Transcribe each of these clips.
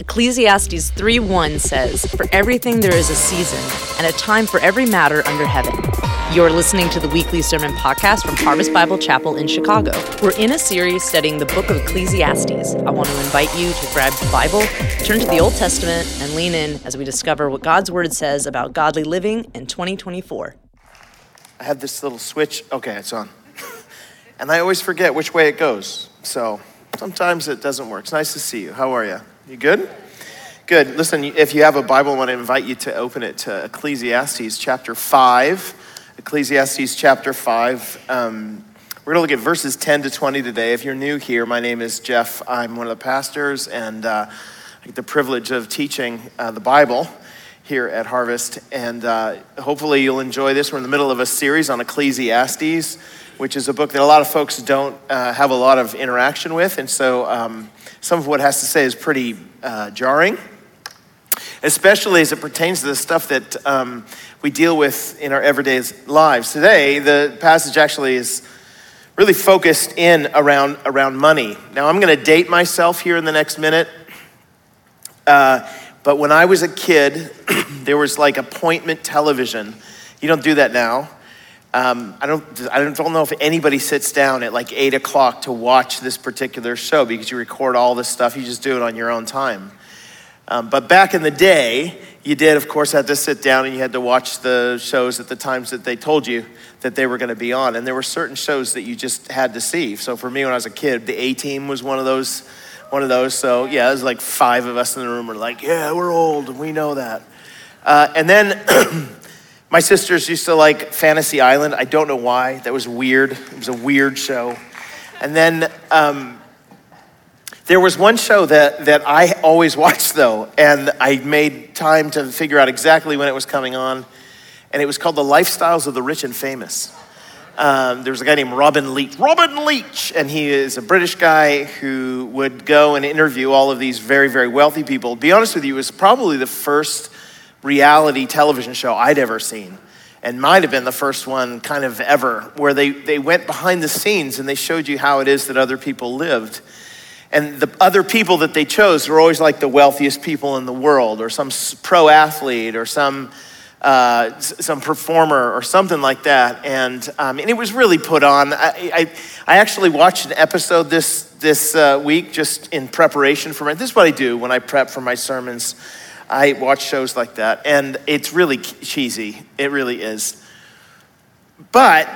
Ecclesiastes 3:1 says, "For everything there is a season, and a time for every matter under heaven." You're listening to the weekly sermon podcast from Harvest Bible Chapel in Chicago. We're in a series studying the book of Ecclesiastes. I want to invite you to grab the Bible, turn to the Old Testament, and lean in as we discover what God's word says about godly living in 2024. I have this little switch. Okay, it's on. and I always forget which way it goes. So sometimes it doesn't work. It's nice to see you. How are you? You good? Good. Listen, if you have a Bible, I want to invite you to open it to Ecclesiastes chapter 5. Ecclesiastes chapter 5. Um, we're going to look at verses 10 to 20 today. If you're new here, my name is Jeff. I'm one of the pastors, and uh, I get the privilege of teaching uh, the Bible here at Harvest. And uh, hopefully, you'll enjoy this. We're in the middle of a series on Ecclesiastes, which is a book that a lot of folks don't uh, have a lot of interaction with. And so, um, some of what has to say is pretty uh, jarring especially as it pertains to the stuff that um, we deal with in our everyday lives. Today, the passage actually is really focused in around, around money. Now, I'm going to date myself here in the next minute. Uh, but when I was a kid, there was like appointment television. You don't do that now. Um, I, don't, I don't know if anybody sits down at like 8 o'clock to watch this particular show because you record all this stuff. You just do it on your own time. Um, but back in the day, you did, of course, have to sit down and you had to watch the shows at the times that they told you that they were going to be on. And there were certain shows that you just had to see. So for me, when I was a kid, the A Team was one of those. One of those. So yeah, there's like five of us in the room were like, yeah, we're old we know that. Uh, and then my sisters used to like Fantasy Island. I don't know why. That was weird. It was a weird show. And then um, there was one show that, that I always watched, though, and I made time to figure out exactly when it was coming on. And it was called The Lifestyles of the Rich and Famous. Um, there was a guy named Robin Leach. Robin Leach! And he is a British guy who would go and interview all of these very, very wealthy people. To be honest with you, it was probably the first reality television show I'd ever seen and might have been the first one kind of ever where they, they went behind the scenes and they showed you how it is that other people lived and the other people that they chose were always like the wealthiest people in the world, or some pro athlete, or some uh, some performer, or something like that. And um, and it was really put on. I, I, I actually watched an episode this this uh, week just in preparation for my. This is what I do when I prep for my sermons. I watch shows like that, and it's really cheesy. It really is. But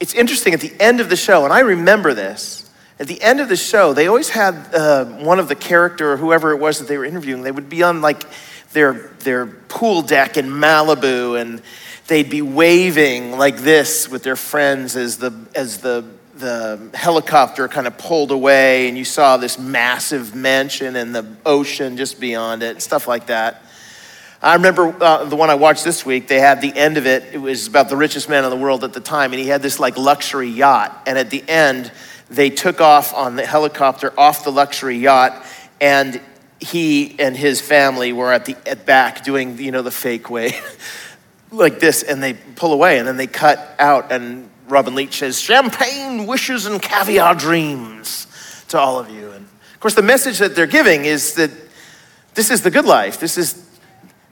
it's interesting at the end of the show, and I remember this at the end of the show, they always had uh, one of the character or whoever it was that they were interviewing. They would be on like their their pool deck in Malibu, and they'd be waving like this with their friends as the as the the helicopter kind of pulled away, and you saw this massive mansion and the ocean just beyond it, stuff like that. I remember uh, the one I watched this week, they had the end of it, it was about the richest man in the world at the time, and he had this like luxury yacht. And at the end, they took off on the helicopter off the luxury yacht, and he and his family were at the at back doing you know the fake way, like this, and they pull away, and then they cut out, and Robin Leach says, "Champagne wishes and caviar dreams to all of you." And of course, the message that they're giving is that this is the good life. This is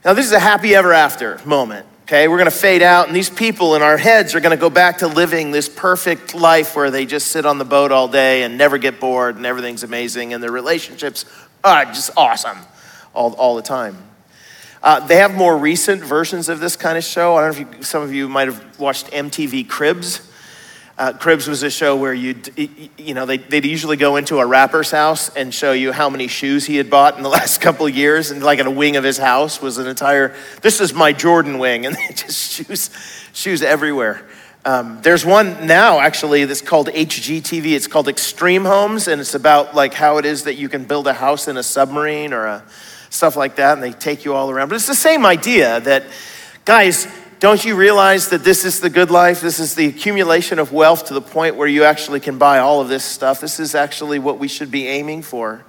now this is a happy ever after moment. Okay, we're to fade out, and these people in our heads are to go back to living this perfect life where they just sit on the boat all day and never get bored, and everything's amazing, and their relationships are just awesome all, all the time. Uh, they have more recent versions of this kind of show. I don't know if you, some of you might have watched MTV Cribs. Uh, Cribs was a show where you, you know, they, would usually go into a rapper's house and show you how many shoes he had bought in the last couple years, and like in a wing of his house was an entire. This is my Jordan wing, and they just shoes, shoes everywhere. Um, there's one now actually that's called HGTV. It's called Extreme Homes, and it's about like how it is that you can build a house in a submarine or a, stuff like that, and they take you all around. But it's the same idea that, guys, don't you realize that this is the good life? This is the accumulation of wealth to the point where you actually can buy all of this stuff. This is actually what we should be aiming for.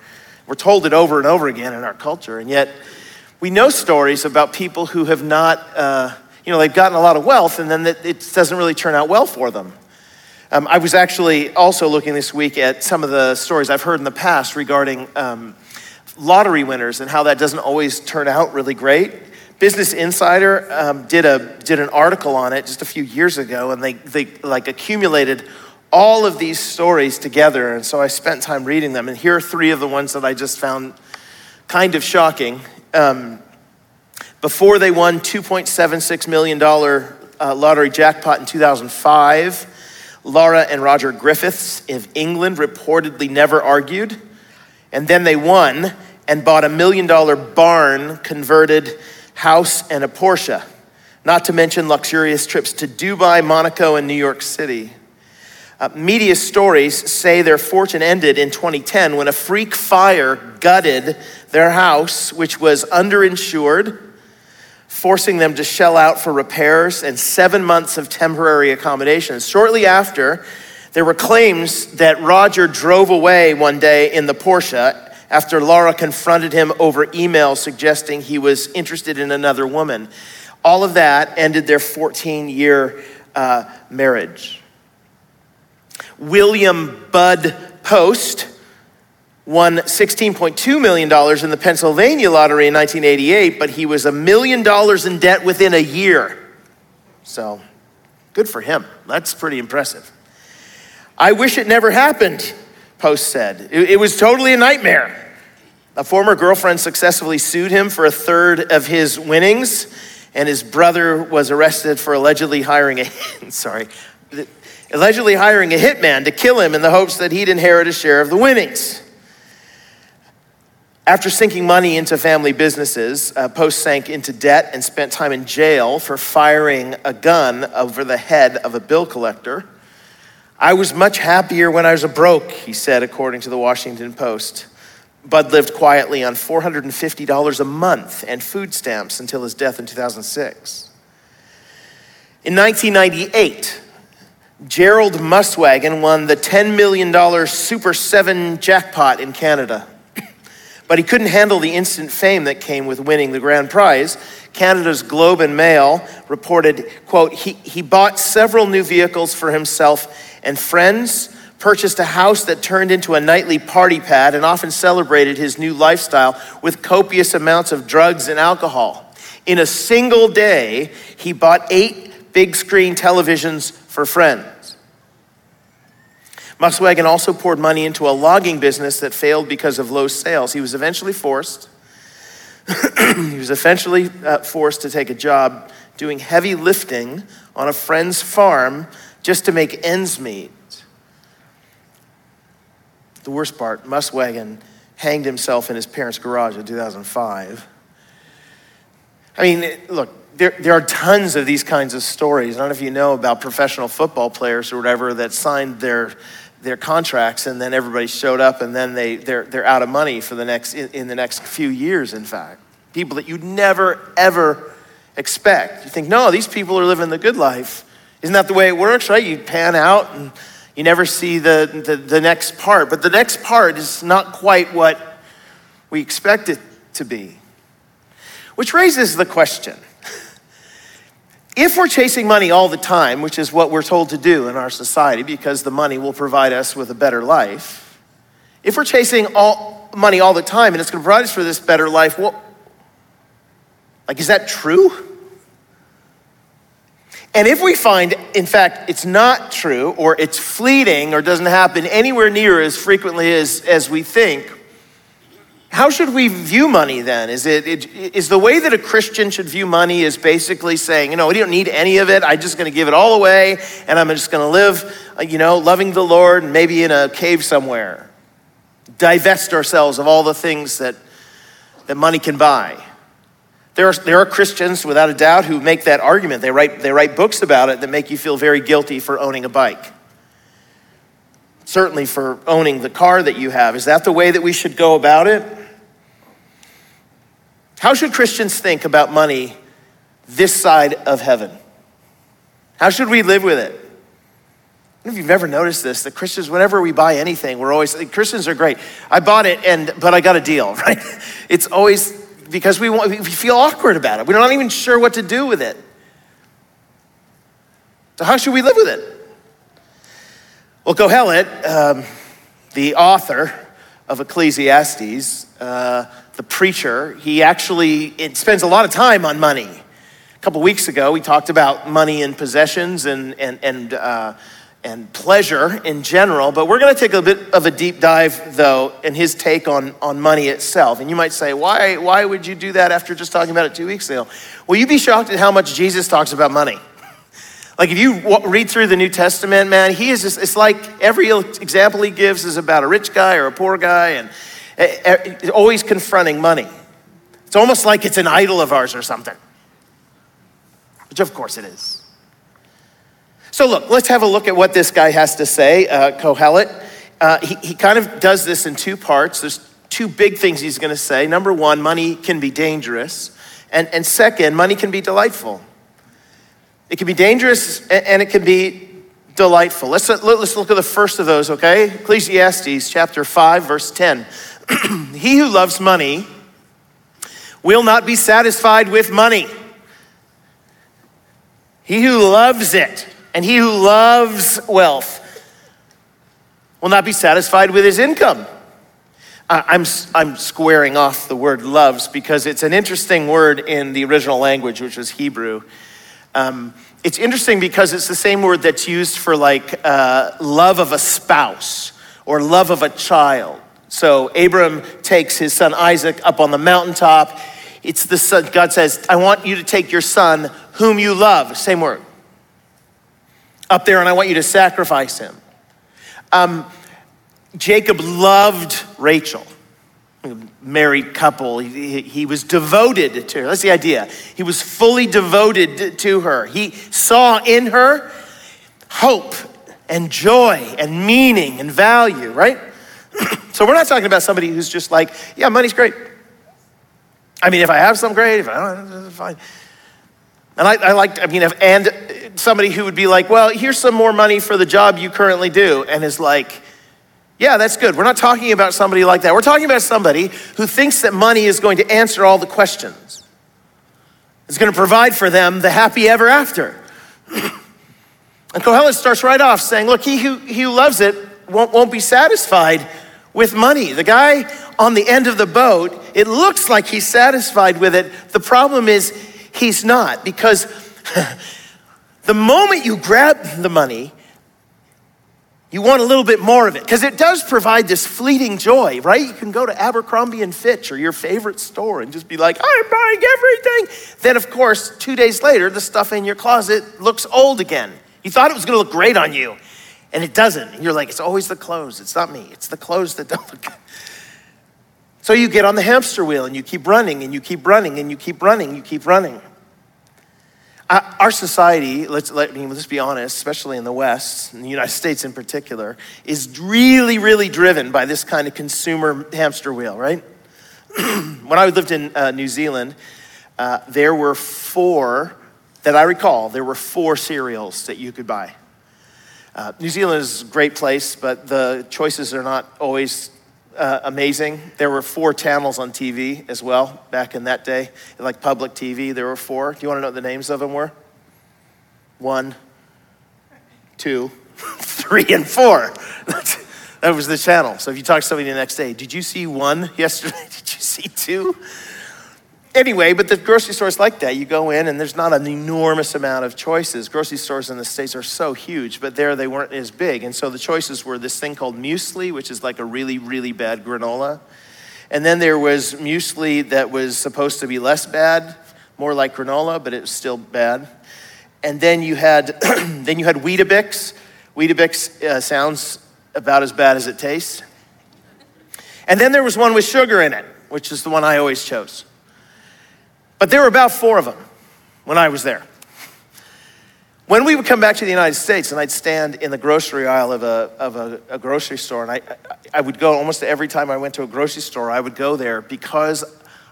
We're told it over and over again in our culture, and yet we know stories about people who have not, uh, you know, they've gotten a lot of wealth and then it doesn't really turn out well for them. Um, I was actually also looking this week at some of the stories I've heard in the past regarding um, lottery winners and how that doesn't always turn out really great. Business Insider um, did a did an article on it just a few years ago, and they they like accumulated all of these stories together. And so I spent time reading them. And here are three of the ones that I just found kind of shocking. Um, before they won $2.76 million uh, lottery jackpot in 2005, Laura and Roger Griffiths of England reportedly never argued. And then they won and bought a million dollar barn, converted house, and a Porsche. Not to mention luxurious trips to Dubai, Monaco, and New York City. Uh, media stories say their fortune ended in 2010 when a freak fire gutted their house, which was underinsured, forcing them to shell out for repairs and seven months of temporary accommodations. Shortly after, there were claims that Roger drove away one day in the Porsche after Laura confronted him over email suggesting he was interested in another woman. All of that ended their 14 year uh, marriage. William Bud Post won $16.2 million in the Pennsylvania lottery in 1988, but he was a million dollars in debt within a year. So, good for him. That's pretty impressive. I wish it never happened, Post said. It, it was totally a nightmare. A former girlfriend successfully sued him for a third of his winnings, and his brother was arrested for allegedly hiring a sorry, allegedly hiring a hitman to kill him in the hopes that he'd inherit a share of the winnings. After sinking money into family businesses, uh, Post sank into debt and spent time in jail for firing a gun over the head of a bill collector. I was much happier when I was a broke, he said, according to the Washington Post. Bud lived quietly on $450 a month and food stamps until his death in 2006. In 1998, Gerald Muswagon won the $10 million Super 7 jackpot in Canada. But he couldn't handle the instant fame that came with winning the grand prize. Canada's Globe and Mail reported, quote, he, he bought several new vehicles for himself and friends, purchased a house that turned into a nightly party pad, and often celebrated his new lifestyle with copious amounts of drugs and alcohol. In a single day, he bought eight big screen televisions for friends. Muswagon also poured money into a logging business that failed because of low sales. He was eventually forced. he was eventually uh, forced to take a job doing heavy lifting on a friend's farm just to make ends meet. The worst part, Muswagon hanged himself in his parents' garage in 2005. I mean, look, there, there are tons of these kinds of stories. I don't know if you know about professional football players or whatever that signed their, their contracts and then everybody showed up and then they, they're, they're out of money for the next, in, in the next few years, in fact. People that you'd never, ever expect. You think, no, these people are living the good life. Isn't that the way it works, right? You pan out and you never see the, the, the next part. But the next part is not quite what we expect it to be. Which raises the question if we're chasing money all the time, which is what we're told to do in our society because the money will provide us with a better life, if we're chasing all money all the time and it's going to provide us for this better life, well, like, is that true? And if we find, in fact, it's not true or it's fleeting or doesn't happen anywhere near as frequently as, as we think, how should we view money then? Is, it, it is the way that a Christian should view money is basically saying, you know, we don't need any of it. I'm just going to give it all away and I'm just going to live, you know, loving the Lord, maybe in a cave somewhere. Divest ourselves of all the things that, that money can buy. There are, there are Christians, without a doubt, who make that argument. They write, they write books about it that make you feel very guilty for owning a bike certainly for owning the car that you have. Is that the way that we should go about it? How should Christians think about money this side of heaven? How should we live with it? if you've ever noticed this, that Christians, whenever we buy anything, we're always Christians are great. I bought it, and but I got a deal, right? It's always because we want, we feel awkward about it. We're not even sure what to do with it. So how should we live with it? Well, Kohelet, um, the author of Ecclesiastes, uh, the preacher, he actually spends a lot of time on money. A couple weeks ago, we talked about money and possessions and, and, and, uh, and pleasure in general, but we're going to take a bit of a deep dive, though, in his take on, on money itself. And you might say, why, why would you do that after just talking about it two weeks ago? Well, you'd be shocked at how much Jesus talks about money. Like if you read through the New Testament, man, he is just, it's like every example he gives is about a rich guy or a poor guy and eh, eh, always confronting money. It's almost like it's an idol of ours or something, which of course it is. So, look, let's have a look at what this guy has to say, uh, Kohelet. Uh, he, he kind of does this in two parts. There's two big things he's going to say. Number one, money can be dangerous. And, and second, money can be delightful. It can be dangerous and it can be delightful. Let's, let's look at the first of those, okay? Ecclesiastes chapter 5, verse 10. he who loves money will not be satisfied with money. He who loves it and he who loves wealth will not be satisfied with his income. I'm, I'm squaring off the word loves because it's an interesting word in the original language, which was Hebrew. Um, it's interesting because it's the same word that's used for like uh, love of a spouse or love of a child. So Abram takes his son Isaac up on the mountaintop. It's the son, God says, I want you to take your son whom you love, same word, up there, and I want you to sacrifice him. Um, Jacob loved Rachel married couple. He, he, was devoted to her. That's the idea. He was fully devoted to her. He saw in her hope and joy and meaning and value, right? so we're not talking about somebody who's just like, yeah, money's great. I mean, if I have some, great. If I don't, fine. And I, I like, I mean, if, and somebody who would be like, well, here's some more money for the job you currently do, and is like, yeah, that's good. We're not talking about somebody like that. We're talking about somebody who thinks that money is going to answer all the questions. It's going to provide for them the happy ever after. and Kohelet starts right off saying, look, he who, he who loves it won't, won't be satisfied with money. The guy on the end of the boat, it looks like he's satisfied with it. The problem is he's not because the moment you grab the money, you want a little bit more of it because it does provide this fleeting joy, right? You can go to Abercrombie and Fitch or your favorite store and just be like, I'm buying everything. Then, of course, two days later, the stuff in your closet looks old again. You thought it was going to look great on you, and it doesn't. And you're like, it's always the clothes. It's not me. It's the clothes that don't look good. So you get on the hamster wheel and you keep running and you keep running and you keep running, you keep running. Uh, our society, let's, let's be honest, especially in the West, in the United States in particular, is really, really driven by this kind of consumer hamster wheel, right? when I lived in uh, New Zealand, uh, there were four, that I recall, there were four cereals that you could buy. Uh, New Zealand is a great place, but the choices are not always uh, amazing. There were four channels on TV as well back in that day, like public TV. There were four. Do you want to know what the names of them were? One, two, three, and four. that was the channel. So if you talk to somebody the next day, did you see one yesterday? Did you see two? Anyway, but the grocery stores like that. You go in and there's not an enormous amount of choices. Grocery stores in the States are so huge, but there they weren't as big. And so the choices were this thing called muesli, which is like a really, really bad granola. And then there was muesli that was supposed to be less bad, more like granola, but it was still bad. And then you had, then you had Weetabix. Weetabix uh, sounds about as bad as it tastes. And then there was one with sugar in it, which is the one I always chose. But there were about four of them when I was there. When we would come back to the United States and I'd stand in the grocery aisle of a, of a, a grocery store, and I, I would go almost every time I went to a grocery store, I would go there because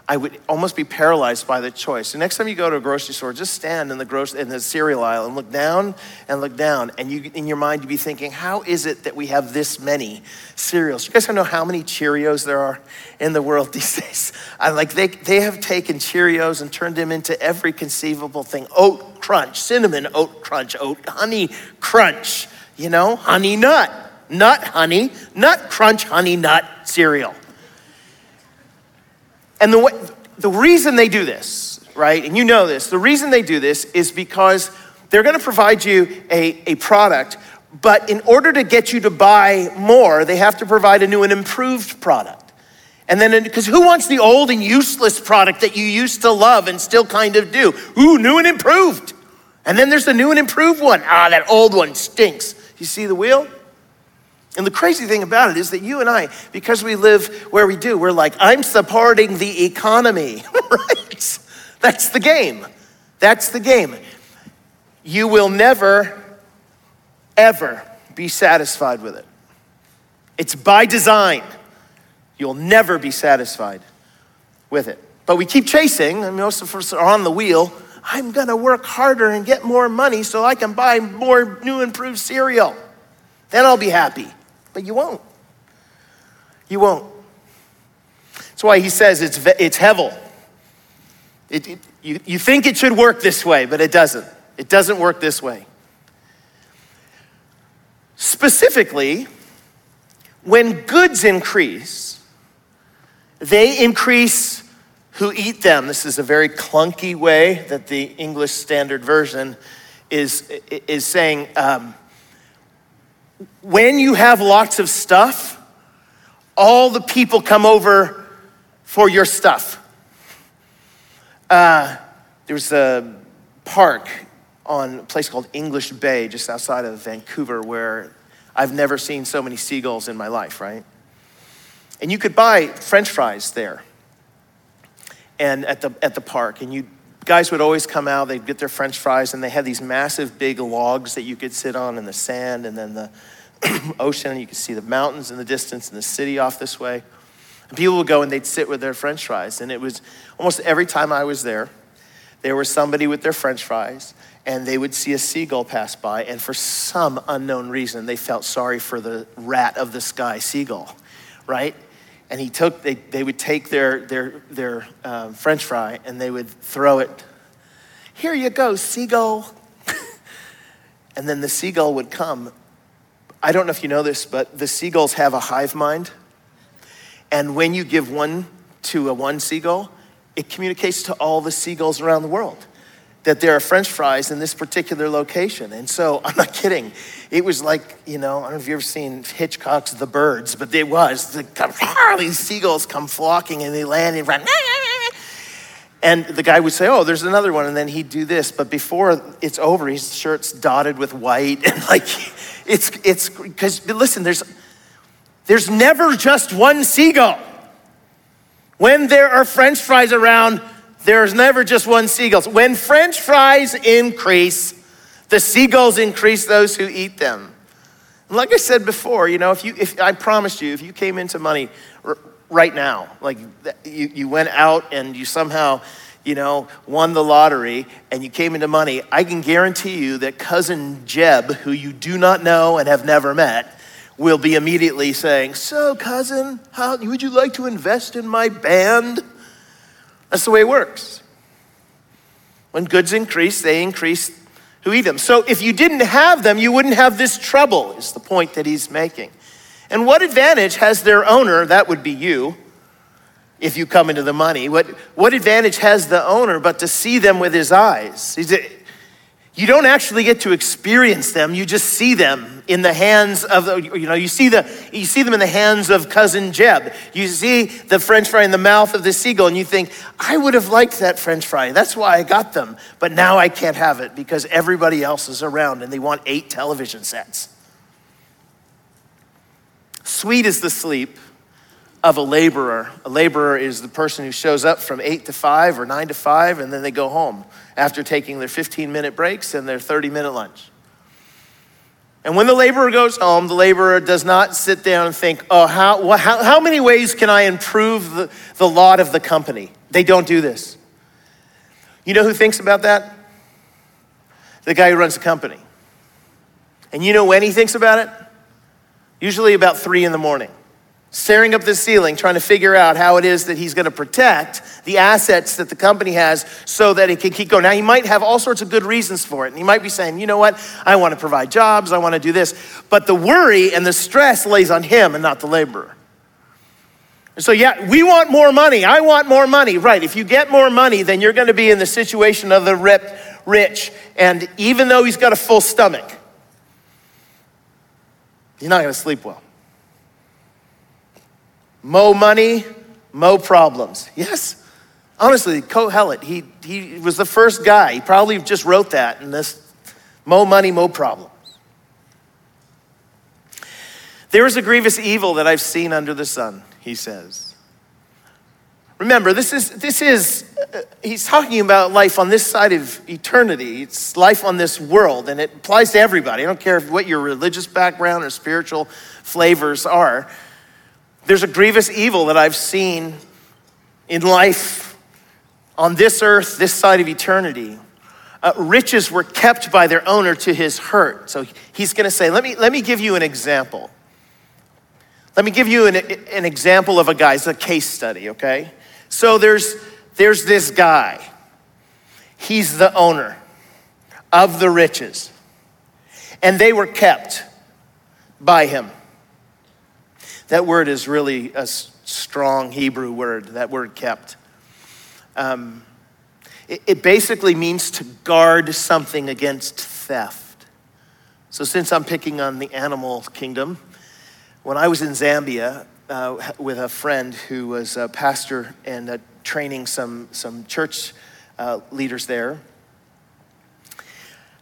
I would almost be paralyzed by the choice. The next time you go to a grocery store, just stand in the, grocery, in the cereal aisle and look down and look down. And you, in your mind, you'd be thinking, how is it that we have this many cereals? You guys don't know how many Cheerios there are in the world these days? I, like they, they have taken Cheerios and turned them into every conceivable thing. Oat crunch, cinnamon oat crunch, oat honey crunch, you know, honey nut nut honey, nut crunch honey nut cereal. And the, way, the reason they do this, right, and you know this, the reason they do this is because they're gonna provide you a, a product, but in order to get you to buy more, they have to provide a new and improved product. And then, because who wants the old and useless product that you used to love and still kind of do? Ooh, new and improved. And then there's the new and improved one. Ah, that old one stinks. You see the wheel? And the crazy thing about it is that you and I, because we live where we do, we're like, I'm supporting the economy, right? That's the game. That's the game. You will never, ever be satisfied with it. It's by design. You'll never be satisfied with it. But we keep chasing, and most of us are on the wheel. I'm gonna work harder and get more money so I can buy more new improved cereal. Then I'll be happy. But you won't. You won't. That's why he says it's, it's hevel. It, it, you, you think it should work this way, but it doesn't. It doesn't work this way. Specifically, when goods increase, they increase who eat them. This is a very clunky way that the English Standard Version is, is saying um, when you have lots of stuff, all the people come over for your stuff. Uh, there's a park on a place called English Bay, just outside of Vancouver, where I've never seen so many seagulls in my life, right? And you could buy french fries there and at the, at the park. And you guys would always come out, they'd get their french fries, and they had these massive big logs that you could sit on in the sand and then the ocean, and you could see the mountains in the distance and the city off this way. And people would go and they'd sit with their french fries. And it was almost every time I was there, there was somebody with their french fries, and they would see a seagull pass by, and for some unknown reason, they felt sorry for the rat of the sky seagull, right? And he took they, they would take their their their uh, french fry and they would throw it. Here you go seagull. And then the seagull would come. I don't know if you know this but the seagulls have a hive mind. And when you give one to a one seagull it communicates to all the seagulls around the world that there are french fries in this particular location. And so, I'm not kidding. It was like, you know, I don't know if you've ever seen Hitchcock's The Birds, but it was. The, these seagulls come flocking and they land and run. And the guy would say, Oh, there's another one. And then he'd do this. But before it's over, his shirt's dotted with white. And like, it's, it's, because listen, there's, there's never just one seagull. When there are french fries around, there's never just one seagull. When french fries increase, the seagulls increase those who eat them. Like I said before, you know, if you, if I promised you, if you came into money r- right now, like you, you went out and you somehow, you know, won the lottery and you came into money, I can guarantee you that cousin Jeb, who you do not know and have never met, will be immediately saying, So, cousin, how would you like to invest in my band? That's the way it works. When goods increase, they increase who eat them. So if you didn't have them, you wouldn't have this trouble, is the point that he's making. And what advantage has their owner, that would be you, if you come into the money? What, what advantage has the owner but to see them with his eyes? You don't actually get to experience them, you just see them in the hands of, you know, you see, the, you see them in the hands of cousin Jeb. You see the french fry in the mouth of the seagull, and you think, I would have liked that french fry. That's why I got them. But now I can't have it because everybody else is around and they want eight television sets. Sweet is the sleep of a laborer. A laborer is the person who shows up from 8 to 5 or 9 to 5 and then they go home after taking their 15 minute breaks and their 30 minute lunch. And when the laborer goes home, the laborer does not sit down and think, oh, how, how, how many ways can I improve the, the lot of the company? They don't do this. You know who thinks about that? The guy who runs the company. And you know when he thinks about it? Usually about three in the morning. Staring up the ceiling, trying to figure out how it is that he's going to protect the assets that the company has so that it can keep going. Now, he might have all sorts of good reasons for it. And he might be saying, you know what, I want to provide jobs, I want to do this. But the worry and the stress lays on him and not the laborer. So, yeah, we want more money. I want more money. Right. If you get more money, then you're going to be in the situation of the ripped rich. And even though he's got a full stomach, he's not going to sleep well. Mo money, mo problems. Yes? Honestly, Kohelet, he, he was the first guy. He probably just wrote that in this mo money, mo problems. There is a grievous evil that I've seen under the sun, he says. Remember, this is, this is uh, he's talking about life on this side of eternity. It's life on this world, and it applies to everybody. I don't care what your religious background or spiritual flavors are. There's a grievous evil that I've seen in life on this earth, this side of eternity. Uh, riches were kept by their owner to his hurt. So he's going to say, let me, let me give you an example. Let me give you an, an example of a guy. It's a case study, okay? So there's, there's this guy. He's the owner of the riches. And they were kept by him. That word is really a strong Hebrew word, that word kept. Um, it, it basically means to guard something against theft. So, since I'm picking on the animal kingdom, when I was in Zambia uh, with a friend who was a pastor and uh, training some, some church uh, leaders there,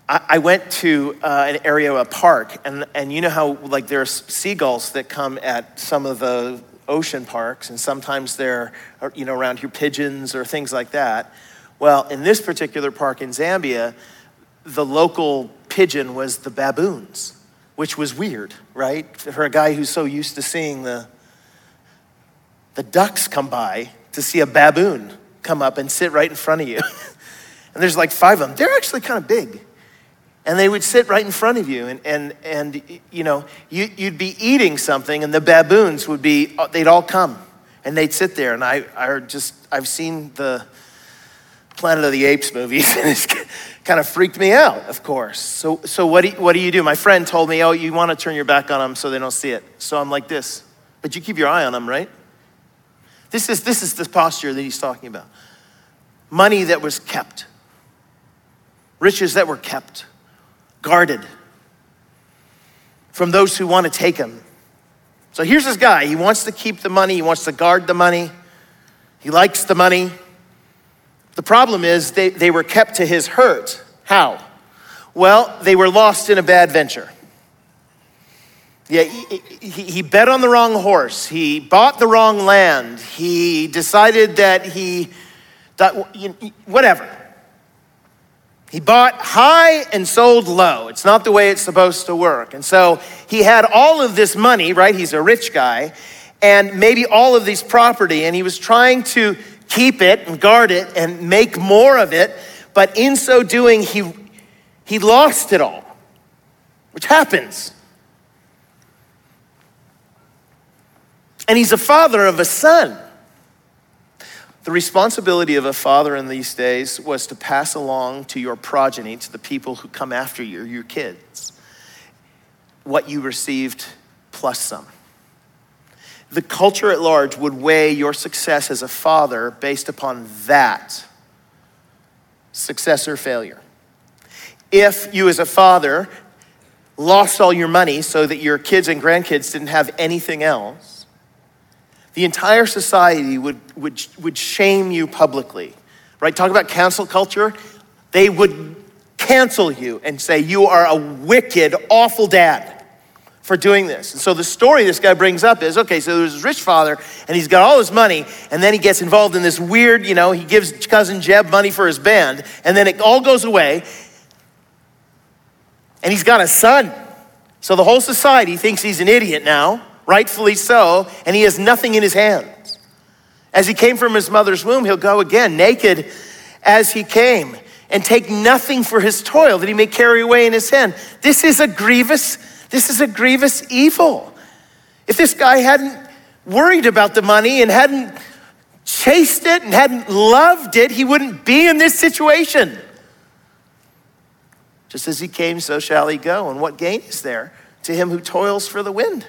I, went to uh, an area, a park, and, and you know how like there's seagulls that come at some of the ocean parks, and sometimes they're uh, you know around here pigeons or things like that. Well, in this particular park in Zambia, the local pigeon was the baboons, which was weird, right? For a guy who's so used to seeing the the ducks come by to see a baboon come up and sit right in front of you. and there's like five of them. They're actually kind of big and they would sit right in front of you and, and, and you know you, you'd be eating something and the baboons would be uh, they'd all come and they'd sit there. And i, I just i've seen the planet of the apes movies and it's kind of freaked me out of course. So, so what, do you, what do you do? My friend told me oh you want to turn your back on them so they don't see it. So i'm like this. But you keep your eye on them right? This is this is the posture that he's talking about. Money that was kept. Riches that were kept guarded from those who want to take him. So here's this guy. He wants to keep the money, he wants to guard the money, he likes the money. The problem is they, they were kept to his hurt. How? Well, they were lost in a bad venture. Yeah, he, he, bet on the wrong horse. He bought the wrong land. He decided that he, that, whatever. He bought high and sold low. It's not the way it's supposed to work. And so he had all of this money, right? He's a rich guy, and maybe all of this property, and he was trying to keep it and guard it and make more of it. But in so doing, he, he lost it all, which happens. And he's a father of a son. The responsibility of a father in these days was to pass along to your progeny, to the people who come after you, your kids, what you received plus some. The culture at large would weigh your success as a father based upon that success or failure. If you, as a father, lost all your money so that your kids and grandkids didn't have anything else, the entire society would, would, would shame you publicly, right? Talk about cancel culture. They would cancel you and say, You are a wicked, awful dad for doing this. And so the story this guy brings up is okay, so there's this rich father, and he's got all his money, and then he gets involved in this weird, you know, he gives cousin Jeb money for his band, and then it all goes away, and he's got a son. So the whole society thinks he's an idiot now rightfully so, and he has nothing in his hands. As he came from his mother's womb, he'll go again, naked as he came, and take nothing for his toil that he may carry away in his hand. This is a grievous, this is a grievous evil. If this guy hadn't worried about the money and hadn't chased it and hadn't loved it, he wouldn't be in this situation. Just as he came, so shall he go. And what gain is there to him who toils for the wind?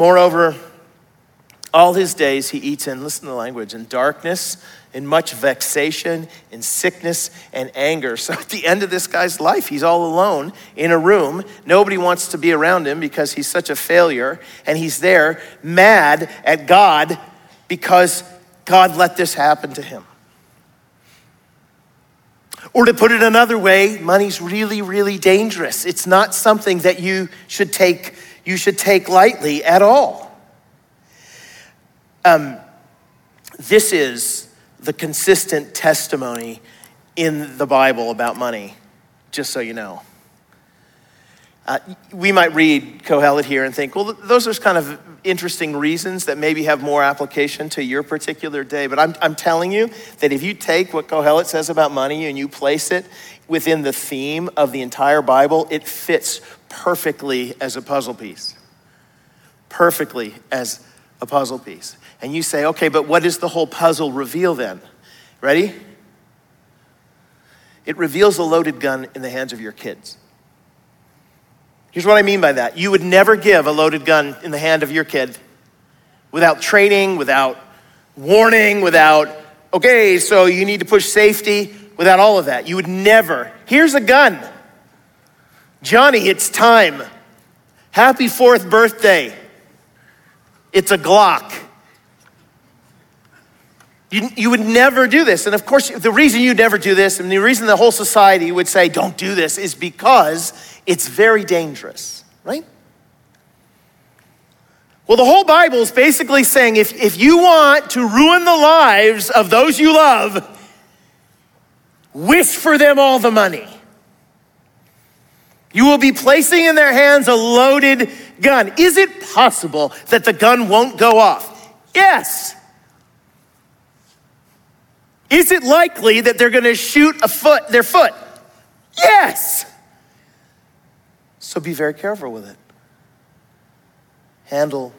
Moreover, all his days he eats in, listen to the language, in darkness, in much vexation, in sickness and anger. So at the end of this guy's life, he's all alone in a room. Nobody wants to be around him because he's such a failure. And he's there mad at God because God let this happen to him. Or to put it another way, money's really, really dangerous. It's not something that you should take, you should take lightly at all. Um, this is the consistent testimony in the Bible about money, just so you know. Uh, we might read Kohelet here and think, well, those are kind of interesting reasons that maybe have more application to your particular day. But I'm, I'm telling you that if you take what Kohelet says about money and you place it within the theme of the entire Bible, it fits perfectly as a puzzle piece. Perfectly as a puzzle piece. And you say, okay, but what does the whole puzzle reveal then? Ready? It reveals a loaded gun in the hands of your kids. Here's what I mean by that you would never give a loaded gun in the hand of your kid without training, without warning, without, okay, so you need to push safety, without all of that. You would never. Here's a gun. Johnny, it's time. Happy fourth birthday. It's a Glock. You, you would never do this. And of course, the reason you never do this, and the reason the whole society would say, don't do this, is because it's very dangerous, right? Well, the whole Bible is basically saying if, if you want to ruin the lives of those you love, wish for them all the money. You will be placing in their hands a loaded gun. Is it possible that the gun won't go off? Yes. Is it likely that they're going to shoot a foot, their foot? Yes. So be very careful with it. Handle,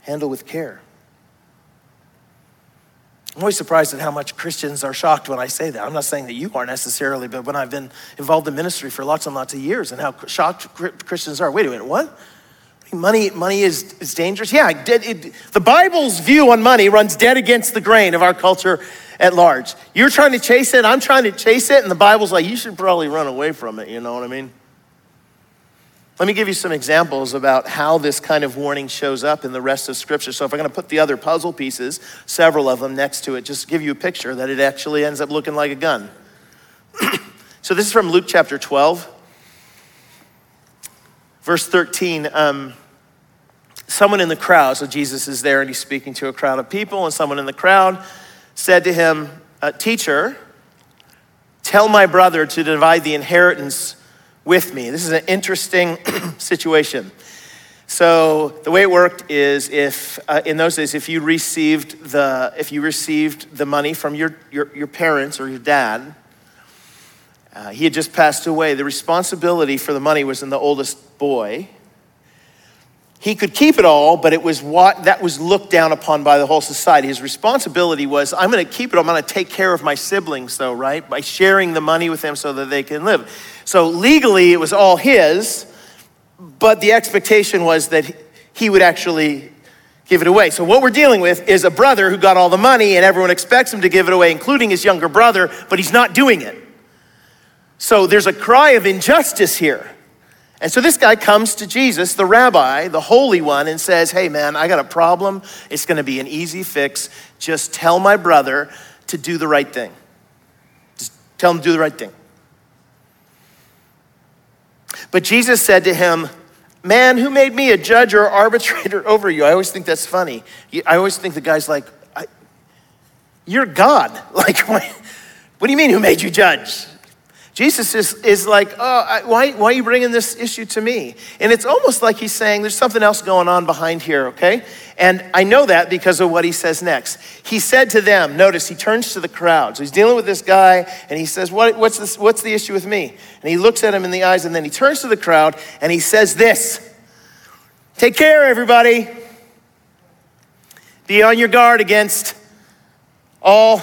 handle with care. I'm always surprised at how much Christians are shocked when I say that. I'm not saying that you are necessarily, but when I've been involved in ministry for lots and lots of years and how shocked Christians are. Wait a minute, what? Money, money is, is dangerous? Yeah, it, it, the Bible's view on money runs dead against the grain of our culture at large. You're trying to chase it, I'm trying to chase it, and the Bible's like, you should probably run away from it, you know what I mean? Let me give you some examples about how this kind of warning shows up in the rest of Scripture. So, if I'm going to put the other puzzle pieces, several of them next to it, just give you a picture that it actually ends up looking like a gun. so, this is from Luke chapter 12, verse 13. Um, someone in the crowd, so Jesus is there and he's speaking to a crowd of people, and someone in the crowd said to him, uh, Teacher, tell my brother to divide the inheritance with me. This is an interesting situation. So the way it worked is if uh, in those days if you received the if you received the money from your your, your parents or your dad, uh, he had just passed away. The responsibility for the money was in the oldest boy, he could keep it all, but it was what that was looked down upon by the whole society. His responsibility was, I'm going to keep it. I'm going to take care of my siblings, though, right? By sharing the money with them so that they can live. So legally, it was all his, but the expectation was that he would actually give it away. So what we're dealing with is a brother who got all the money, and everyone expects him to give it away, including his younger brother, but he's not doing it. So there's a cry of injustice here. And so this guy comes to Jesus, the rabbi, the holy one, and says, Hey, man, I got a problem. It's going to be an easy fix. Just tell my brother to do the right thing. Just tell him to do the right thing. But Jesus said to him, Man, who made me a judge or arbitrator over you? I always think that's funny. I always think the guy's like, You're God. Like, what, do you mean, who made you judge? Jesus is, is like, oh, why, why are you bringing this issue to me? And it's almost like he's saying, there's something else going on behind here, okay? And I know that because of what he says next. He said to them, notice he turns to the crowd. So he's dealing with this guy and he says, what, what's, this, what's the issue with me? And he looks at him in the eyes and then he turns to the crowd and he says this Take care, everybody. Be on your guard against all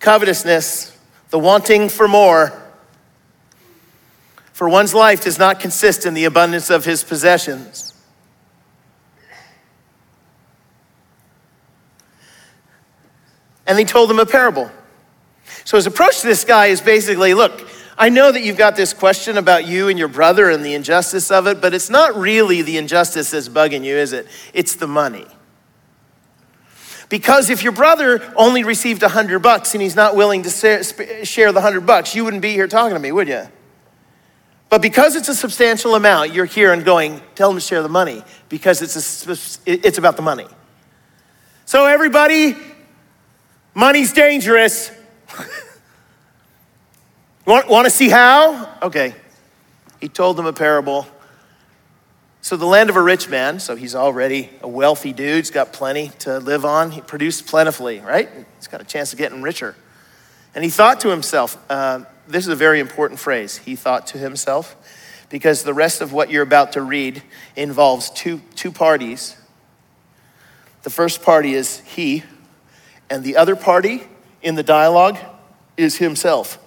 covetousness the wanting for more. For one's life does not consist in the abundance of his possessions. And he told them a parable. So his approach to this guy is basically look, I know that you've got this question about you and your brother and the injustice of it, but it's not really the injustice that's bugging you, is it? It's the money. Because if your brother only received a hundred bucks and he's not willing to share the hundred bucks, you wouldn't be here talking to me, would you? But because it's a substantial amount, you're here and going, tell him to share the money because it's, a, it's about the money. So, everybody, money's dangerous. want, want to see how? Okay. He told them a parable so, the land of a rich man, so he's already a wealthy dude, he's got plenty to live on. He produced plentifully, right? He's got a chance of getting richer. And he thought to himself, uh, this is a very important phrase. He thought to himself, because the rest of what you're about to read involves two, two parties. The first party is he, and the other party in the dialogue is himself.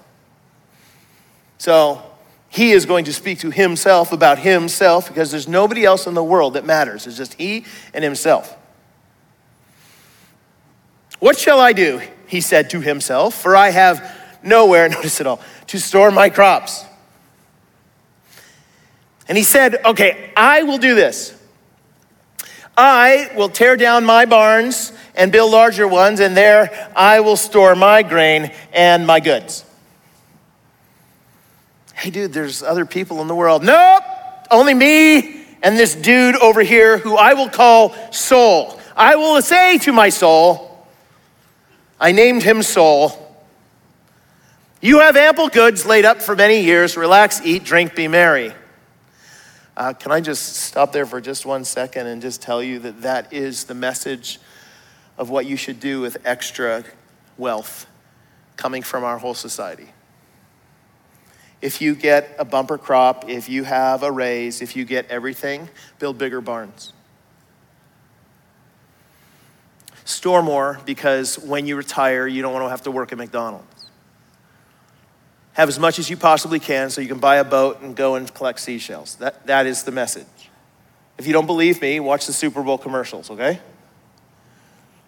So he is going to speak to himself about himself because there's nobody else in the world that matters. It's just he and himself. What shall I do? He said to himself, for I have nowhere, notice it all, to store my crops. And he said, Okay, I will do this. I will tear down my barns and build larger ones, and there I will store my grain and my goods hey, dude, there's other people in the world. Nope, only me and this dude over here who I will call Soul. I will say to my soul, I named him Soul. You have ample goods laid up for many years. Relax, eat, drink, be merry. Uh, can I just stop there for just one second and just tell you that that is the message of what you should do with extra wealth coming from our whole society? If you get a bumper crop, if you have a raise, if you get everything, build bigger barns. Store more because when you retire, you don't want to have to work at McDonald's. Have as much as you possibly can so you can buy a boat and go and collect seashells. That, that is the message. If you don't believe me, watch the Super Bowl commercials, okay?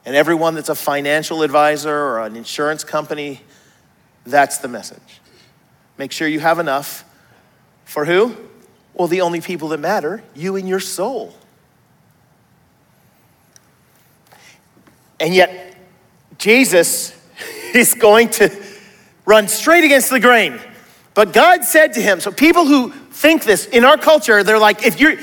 And everyone that's a financial advisor or an insurance company, that's the message. Make sure you have enough for who? Well, the only people that matter, you and your soul. And yet, Jesus is going to run straight against the grain. But God said to him, so people who think this in our culture, they're like, if you're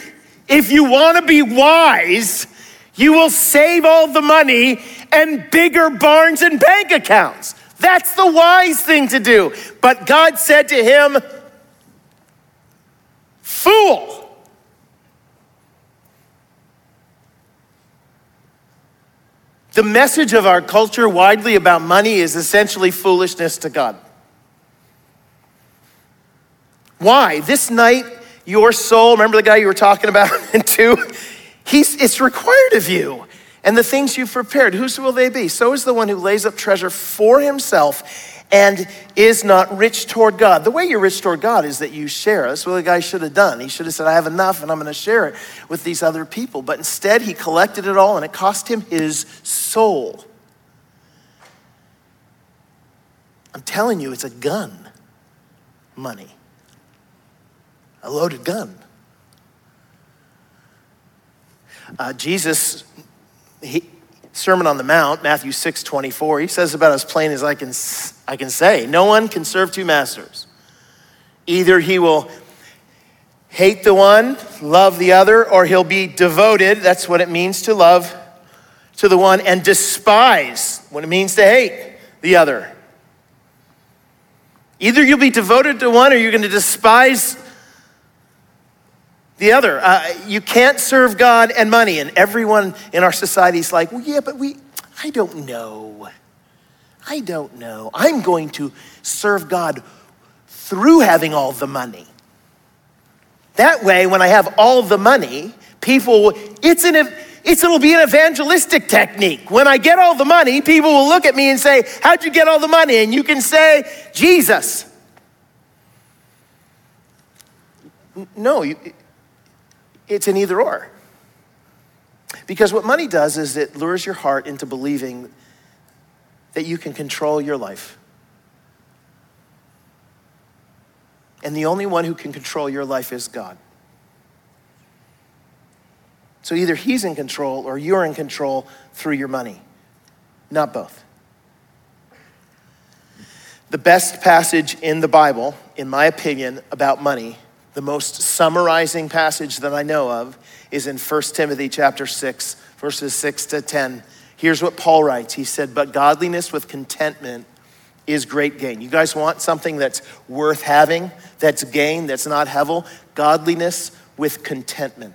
if you want to be wise, you will save all the money and bigger barns and bank accounts. That's the wise thing to do. But God said to him, Fool! The message of our culture widely about money is essentially foolishness to God. Why? This night, your soul, remember the guy you were talking about in two? He's, it's required of you and the things you've prepared, whose will they be? So is the one who lays up treasure for himself and is not rich toward God. The way you're rich toward God is that you share. That's what the guy should have done. He should have said, I have enough and I'm going to share it with these other people. But instead, he collected it all and it cost him his soul. I'm telling you, it's a gun money, a loaded gun. Uh, Jesus he, Sermon on the Mount, Matthew 6 24, he says about as plain as I can, I can say no one can serve two masters. Either he will hate the one, love the other, or he'll be devoted, that's what it means to love, to the one, and despise what it means to hate the other. Either you'll be devoted to one or you're going to despise the other. Uh, you can't serve God and money. And everyone in our society is like, well, yeah, but we, I don't know. I don't know. I'm going to serve God through having all the money. That way, when I have all the money, people, it's an, it's, it'll be an evangelistic technique. When I get all the money, people will look at me and say, How'd you get all the money? And you can say, Jesus. No, you, it's an either or. Because what money does is it lures your heart into believing that you can control your life. And the only one who can control your life is God. So either He's in control or you're in control through your money, not both. The best passage in the Bible, in my opinion, about money, the most summarizing passage that I know of, is in 1 Timothy chapter 6, verses 6 to 10. Here's what Paul writes. He said, But godliness with contentment is great gain. You guys want something that's worth having, that's gain, that's not hevel? Godliness with contentment.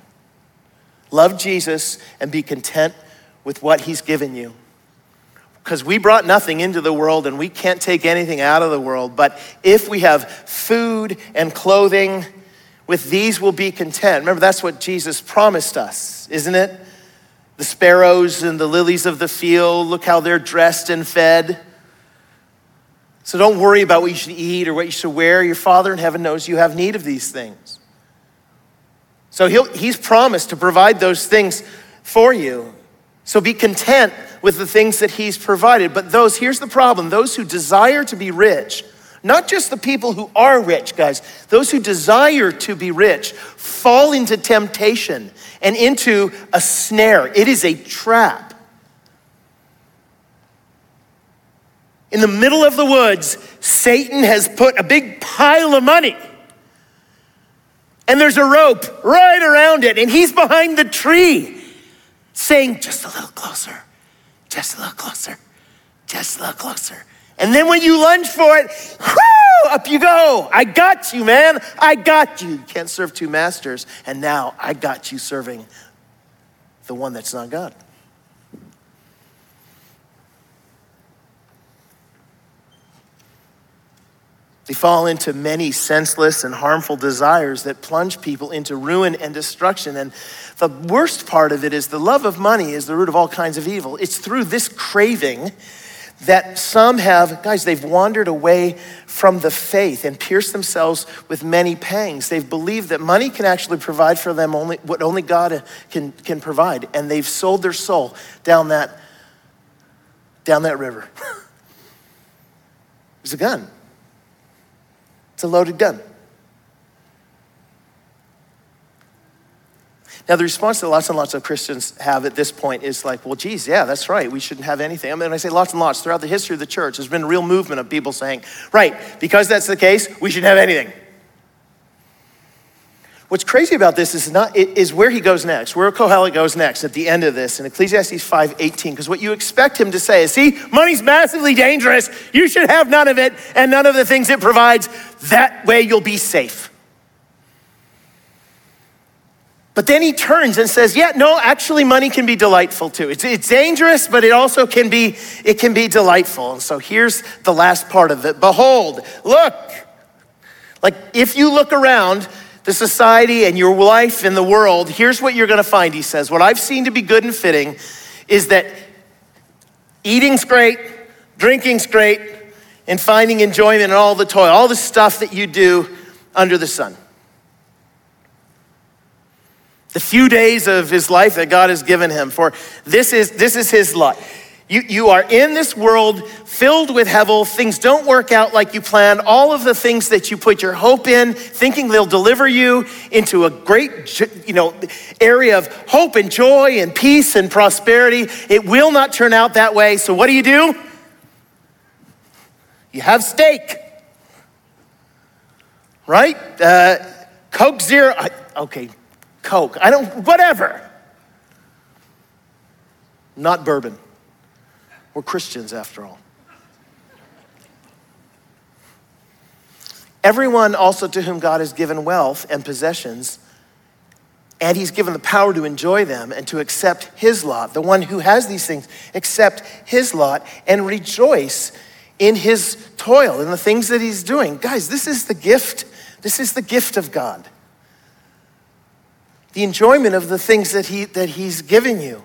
Love Jesus and be content with what he's given you. Because we brought nothing into the world and we can't take anything out of the world. But if we have food and clothing, with these we'll be content. Remember, that's what Jesus promised us, isn't it? The sparrows and the lilies of the field, look how they're dressed and fed. So don't worry about what you should eat or what you should wear. Your Father in heaven knows you have need of these things. So he's promised to provide those things for you. So be content with the things that he's provided. But those, here's the problem those who desire to be rich, not just the people who are rich, guys, those who desire to be rich fall into temptation and into a snare. It is a trap. in the middle of the woods, Satan has put a big pile of money. And there's a rope right around it, and he's behind the tree saying, Just a little closer, just a little closer, just a little closer. And then when you lunge for it, whoo, up you go. I got you, man. I got you. You can't serve two masters. And now I got you serving the one that's not God. They fall into many senseless and harmful desires that plunge people into ruin and destruction. And the worst part of it is the love of money is the root of all kinds of evil. It's through this craving that some have, guys, they've wandered away from the faith and pierced themselves with many pangs. They've believed that money can actually provide for them only what only God can, can provide. And they've sold their soul down that, down that river. It's a gun. It's a loaded gun. Now, the response that lots and lots of Christians have at this point is like, well, geez, yeah, that's right. We shouldn't have anything. I mean, I say lots and lots throughout the history of the church, there's been a real movement of people saying, right, because that's the case, we should have anything. What's crazy about this is not is where he goes next, where Kohelet goes next at the end of this in Ecclesiastes 5:18. Because what you expect him to say is, see, money's massively dangerous. You should have none of it and none of the things it provides. That way you'll be safe. But then he turns and says, yeah, no, actually money can be delightful too. It's, it's dangerous, but it also can be, it can be delightful. And so here's the last part of it. Behold, look, like if you look around, the society and your life in the world, here's what you're going to find, he says. What I've seen to be good and fitting is that eating's great, drinking's great, and finding enjoyment in all the toil, all the stuff that you do under the sun. The few days of his life that God has given him, for this is, this is his life. You, you are in this world filled with hevel. Things don't work out like you planned. All of the things that you put your hope in, thinking they'll deliver you into a great you know, area of hope and joy and peace and prosperity, it will not turn out that way. So, what do you do? You have steak, right? Uh, Coke Zero. Okay, Coke. I don't, whatever. Not bourbon. We're Christians after all. Everyone also to whom God has given wealth and possessions, and he's given the power to enjoy them and to accept his lot, the one who has these things, accept his lot and rejoice in his toil, in the things that he's doing. Guys, this is the gift. This is the gift of God. The enjoyment of the things that, he, that he's given you.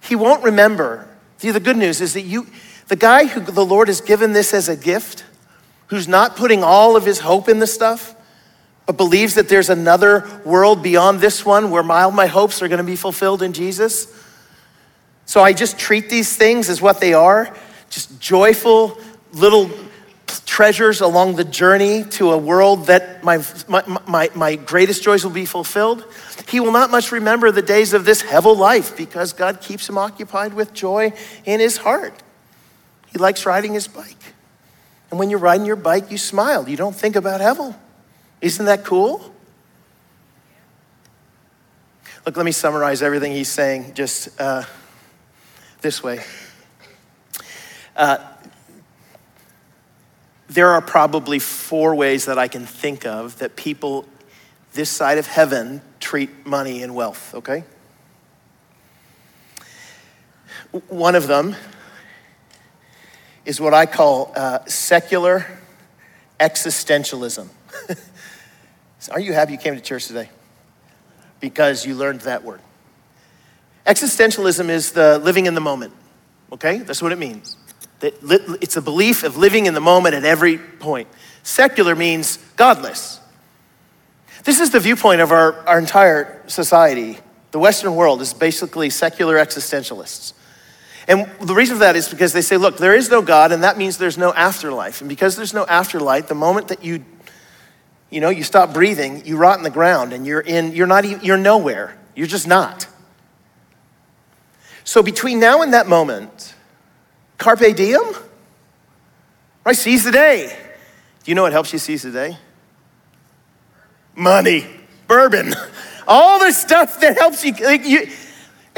He won't remember. See, the good news is that you, the guy who the Lord has given this as a gift, who's not putting all of his hope in the stuff, but believes that there's another world beyond this one where all my hopes are going to be fulfilled in Jesus. So I just treat these things as what they are just joyful little treasures along the journey to a world that my, my, my, my, greatest joys will be fulfilled. He will not much remember the days of this hevel life because God keeps him occupied with joy in his heart. He likes riding his bike. And when you're riding your bike, you smile. You don't think about hevel. Isn't that cool? Look, let me summarize everything he's saying just uh, this way. Uh, there are probably four ways that I can think of that people this side of heaven treat money and wealth, okay? One of them is what I call uh, secular existentialism. Are you happy you came to church today? Because you learned that word. Existentialism is the living in the moment, okay? That's what it means. It's a belief of living in the moment at every point. Secular means godless. This is the viewpoint of our, our entire society. The Western world is basically secular existentialists. And the reason for that is because they say, look, there is no God, and that means there's no afterlife. And because there's no afterlife, the moment that you, you know, you stop breathing, you rot in the ground, and you're in, you're not, even, you're nowhere. You're just not. So between now and that moment, Carpe diem? Right? Seize the day. Do you know what helps you seize the day? Money, bourbon, all the stuff that helps you. Like you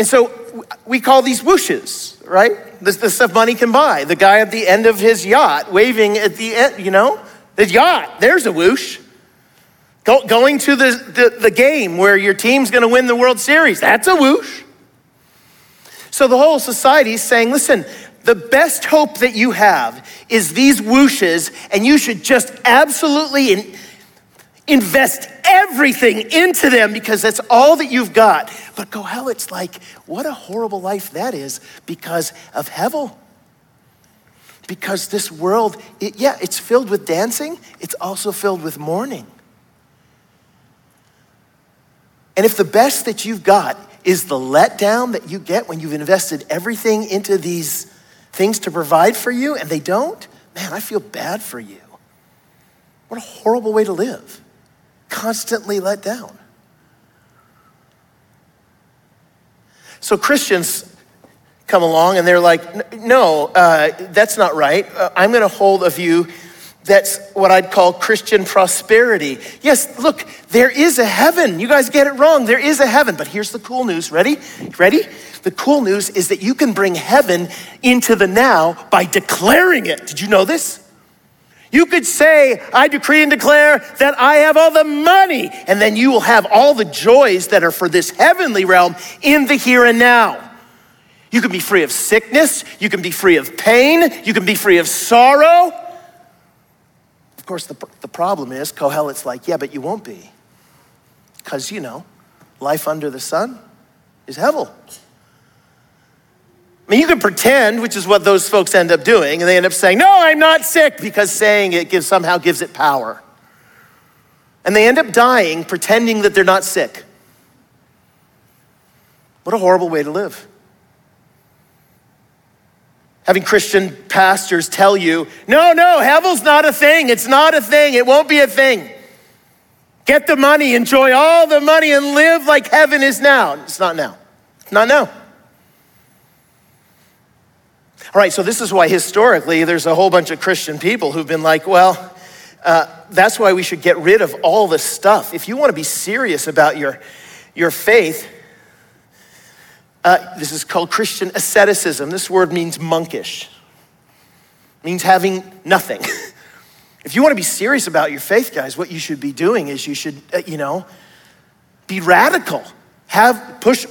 and so we call these whooshes, right? The stuff money can buy. The guy at the end of his yacht waving at the end, you know, the yacht, there's a whoosh. Go, going to the, the, the game where your team's gonna win the World Series, that's a whoosh. So the whole society is saying, listen, the best hope that you have is these whooshes, and you should just absolutely in, invest everything into them because that's all that you've got. But Kohelet, it's like, what a horrible life that is because of Hevel. Because this world, it, yeah, it's filled with dancing, it's also filled with mourning. And if the best that you've got is the letdown that you get when you've invested everything into these things to provide for you and they don't, man, I feel bad for you. What a horrible way to live. Constantly let down. So Christians come along and they're like, no, uh, that's not right. Uh, I'm going to hold a view that's what I'd call Christian prosperity. Yes, look, there is a heaven. You guys get it wrong. There is a heaven. But here's the cool news. Ready? Ready? The cool news is that you can bring heaven into the now by declaring it. Did you know this? You could say, I decree and declare that I have all the money, and then you will have all the joys that are for this heavenly realm in the here and now. You can be free of sickness, you can be free of pain, you can be free of sorrow. Course, the, the problem is, Kohelet's like, yeah, but you won't be. Because, you know, life under the sun is Hevel. I mean, you can pretend, which is what those folks end up doing, and they end up saying, No, I'm not sick, because saying it gives, somehow gives it power. And they end up dying pretending that they're not sick. What a horrible way to live. Having Christian pastors tell you, no, no, heaven's not a thing. It's not a thing. It won't be a thing. Get the money, enjoy all the money, and live like heaven is now. It's not now. Not now. All right, so this is why historically there's a whole bunch of Christian people who've been like, well, uh, that's why we should get rid of all this stuff. If you want to be serious about your, your faith, uh, this is called Christian asceticism. This word means monkish, it means having nothing. If you want to be serious about your faith, guys, what you should be doing is you should, uh, you know, be radical. Have push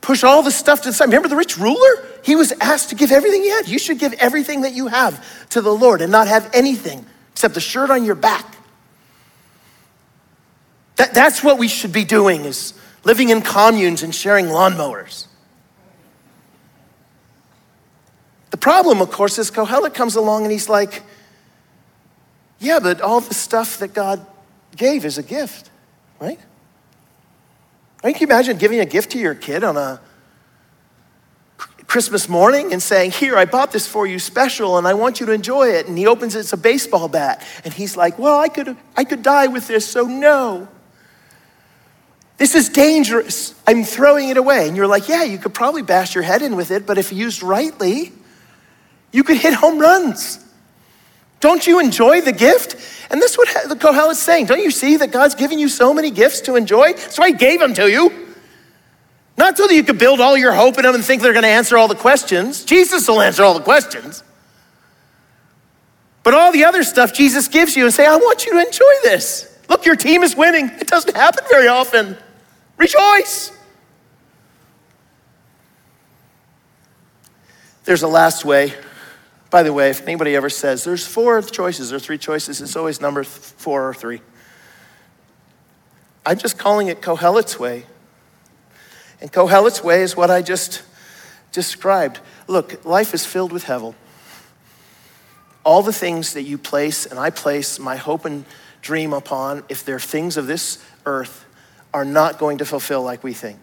push all the stuff to the side. Remember the rich ruler? He was asked to give everything he had. You should give everything that you have to the Lord and not have anything except the shirt on your back. That, that's what we should be doing is living in communes and sharing lawnmowers. The problem, of course, is Kohelet comes along and he's like, yeah, but all the stuff that God gave is a gift, right? Right? Can you imagine giving a gift to your kid on a Christmas morning and saying, Here, I bought this for you special and I want you to enjoy it. And he opens it, it's a baseball bat. And he's like, Well, I could, I could die with this, so no. This is dangerous. I'm throwing it away. And you're like, Yeah, you could probably bash your head in with it, but if used rightly, you could hit home runs. Don't you enjoy the gift? And this is what the Kohelet is saying. Don't you see that God's giving you so many gifts to enjoy? That's why He gave them to you. Not so that you could build all your hope in them and think they're going to answer all the questions. Jesus will answer all the questions. But all the other stuff Jesus gives you and say, I want you to enjoy this. Look, your team is winning. It doesn't happen very often. Rejoice. There's a last way by the way, if anybody ever says there's four choices or three choices, it's always number four or three. I'm just calling it Kohelet's way. And Kohelet's way is what I just described. Look, life is filled with hevel. All the things that you place and I place my hope and dream upon, if they're things of this earth, are not going to fulfill like we think.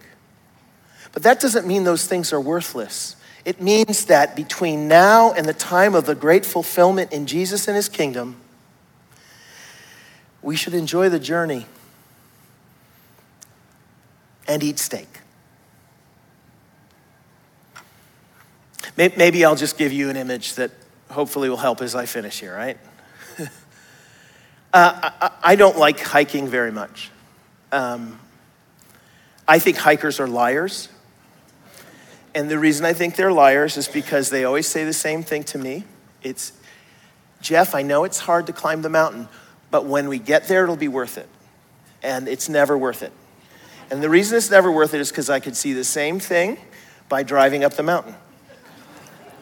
But that doesn't mean those things are worthless. It means that between now and the time of the great fulfillment in Jesus and his kingdom, we should enjoy the journey and eat steak. Maybe I'll just give you an image that hopefully will help as I finish here, right? uh, I, don't like hiking very much. Um, I think hikers are liars. And the reason I think they're liars is because they always say the same thing to me. It's, Jeff, I know it's hard to climb the mountain, but when we get there, it'll be worth it. And it's never worth it. And the reason it's never worth it is because I could see the same thing by driving up the mountain.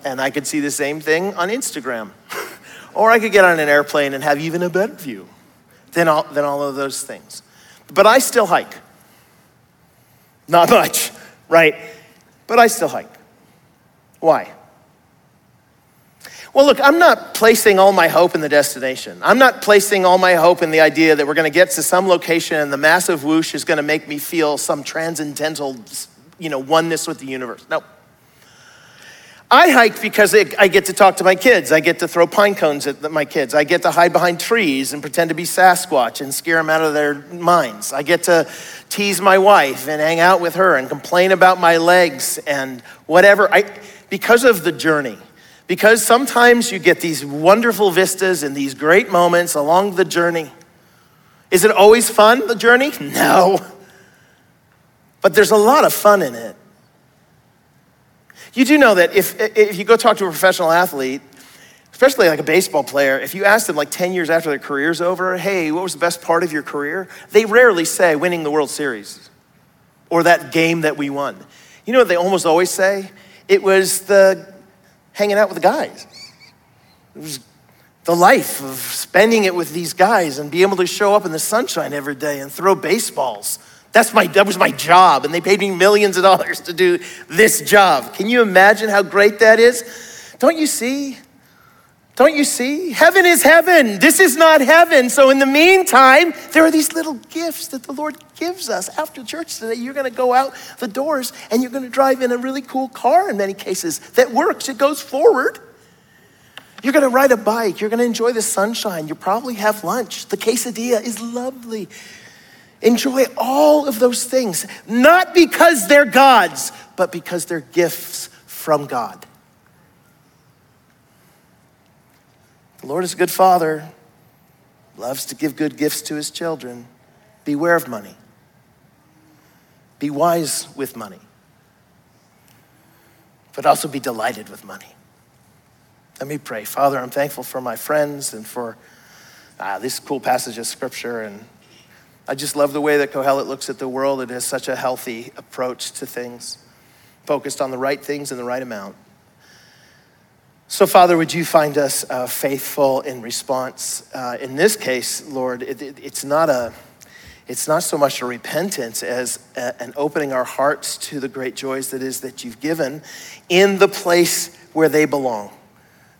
And I could see the same thing on Instagram. or I could get on an airplane and have even a better view than all, than all of those things. But I still hike. Not much, right? But I still hike. Why? Well, look, I'm not placing all my hope in the destination. I'm not placing all my hope in the idea that we're going to get to some location and the massive whoosh is going to make me feel some transcendental, you know, oneness with the universe. No. I hike because I get to talk to my kids. I get to throw pine cones at my kids. I get to hide behind trees and pretend to be Sasquatch and scare them out of their minds. I get to tease my wife and hang out with her and complain about my legs and whatever. I, because of the journey. Because sometimes you get these wonderful vistas and these great moments along the journey. Is it always fun, the journey? No. But there's a lot of fun in it. You do know that if, if you go talk to a professional athlete, especially like a baseball player, if you ask them like 10 years after their career's over, hey, what was the best part of your career? They rarely say winning the World Series or that game that we won. You know what they almost always say? It was the hanging out with the guys. It was the life of spending it with these guys and be able to show up in the sunshine every day and throw baseballs that's my, that was my job, and they paid me millions of dollars to do this job. Can you imagine how great that is? Don't you see? Don't you see? Heaven is heaven. This is not heaven. So, in the meantime, there are these little gifts that the Lord gives us. After church today, you're going to go out the doors and you're going to drive in a really cool car in many cases that works, it goes forward. You're going to ride a bike. You're going to enjoy the sunshine. You probably have lunch. The quesadilla is lovely. Enjoy all of those things, not because they're God's, but because they're gifts from God. The Lord is a good father, loves to give good gifts to his children. Beware of money. Be wise with money, but also be delighted with money. Let me pray. Father, I'm thankful for my friends and for uh, this cool passage of scripture. And I just love the way that Kohelet looks at the world. It has such a healthy approach to things, focused on the right things in the right amount. So, Father, would you find us uh, faithful in response? Uh, in this case, Lord, it, it, it's not a it's not so much a repentance as a, an opening our hearts to the great joys that is that you've given in the place where they belong,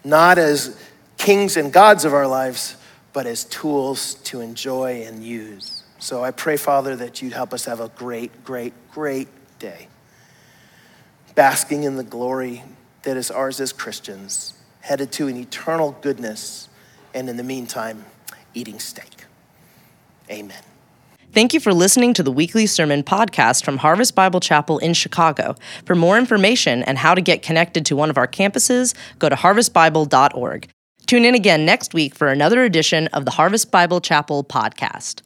not as kings and gods of our lives, but as tools to enjoy and use. So I pray, Father, that you'd help us have a great, great, great day, basking in the glory that is ours as Christians, headed to an eternal goodness, and in the meantime, eating steak. Amen. Thank you for listening to the weekly sermon podcast from Harvest Bible Chapel in Chicago. For more information and how to get connected to one of our campuses, go to harvestbible.org. Tune in again next week for another edition of the Harvest Bible Chapel podcast.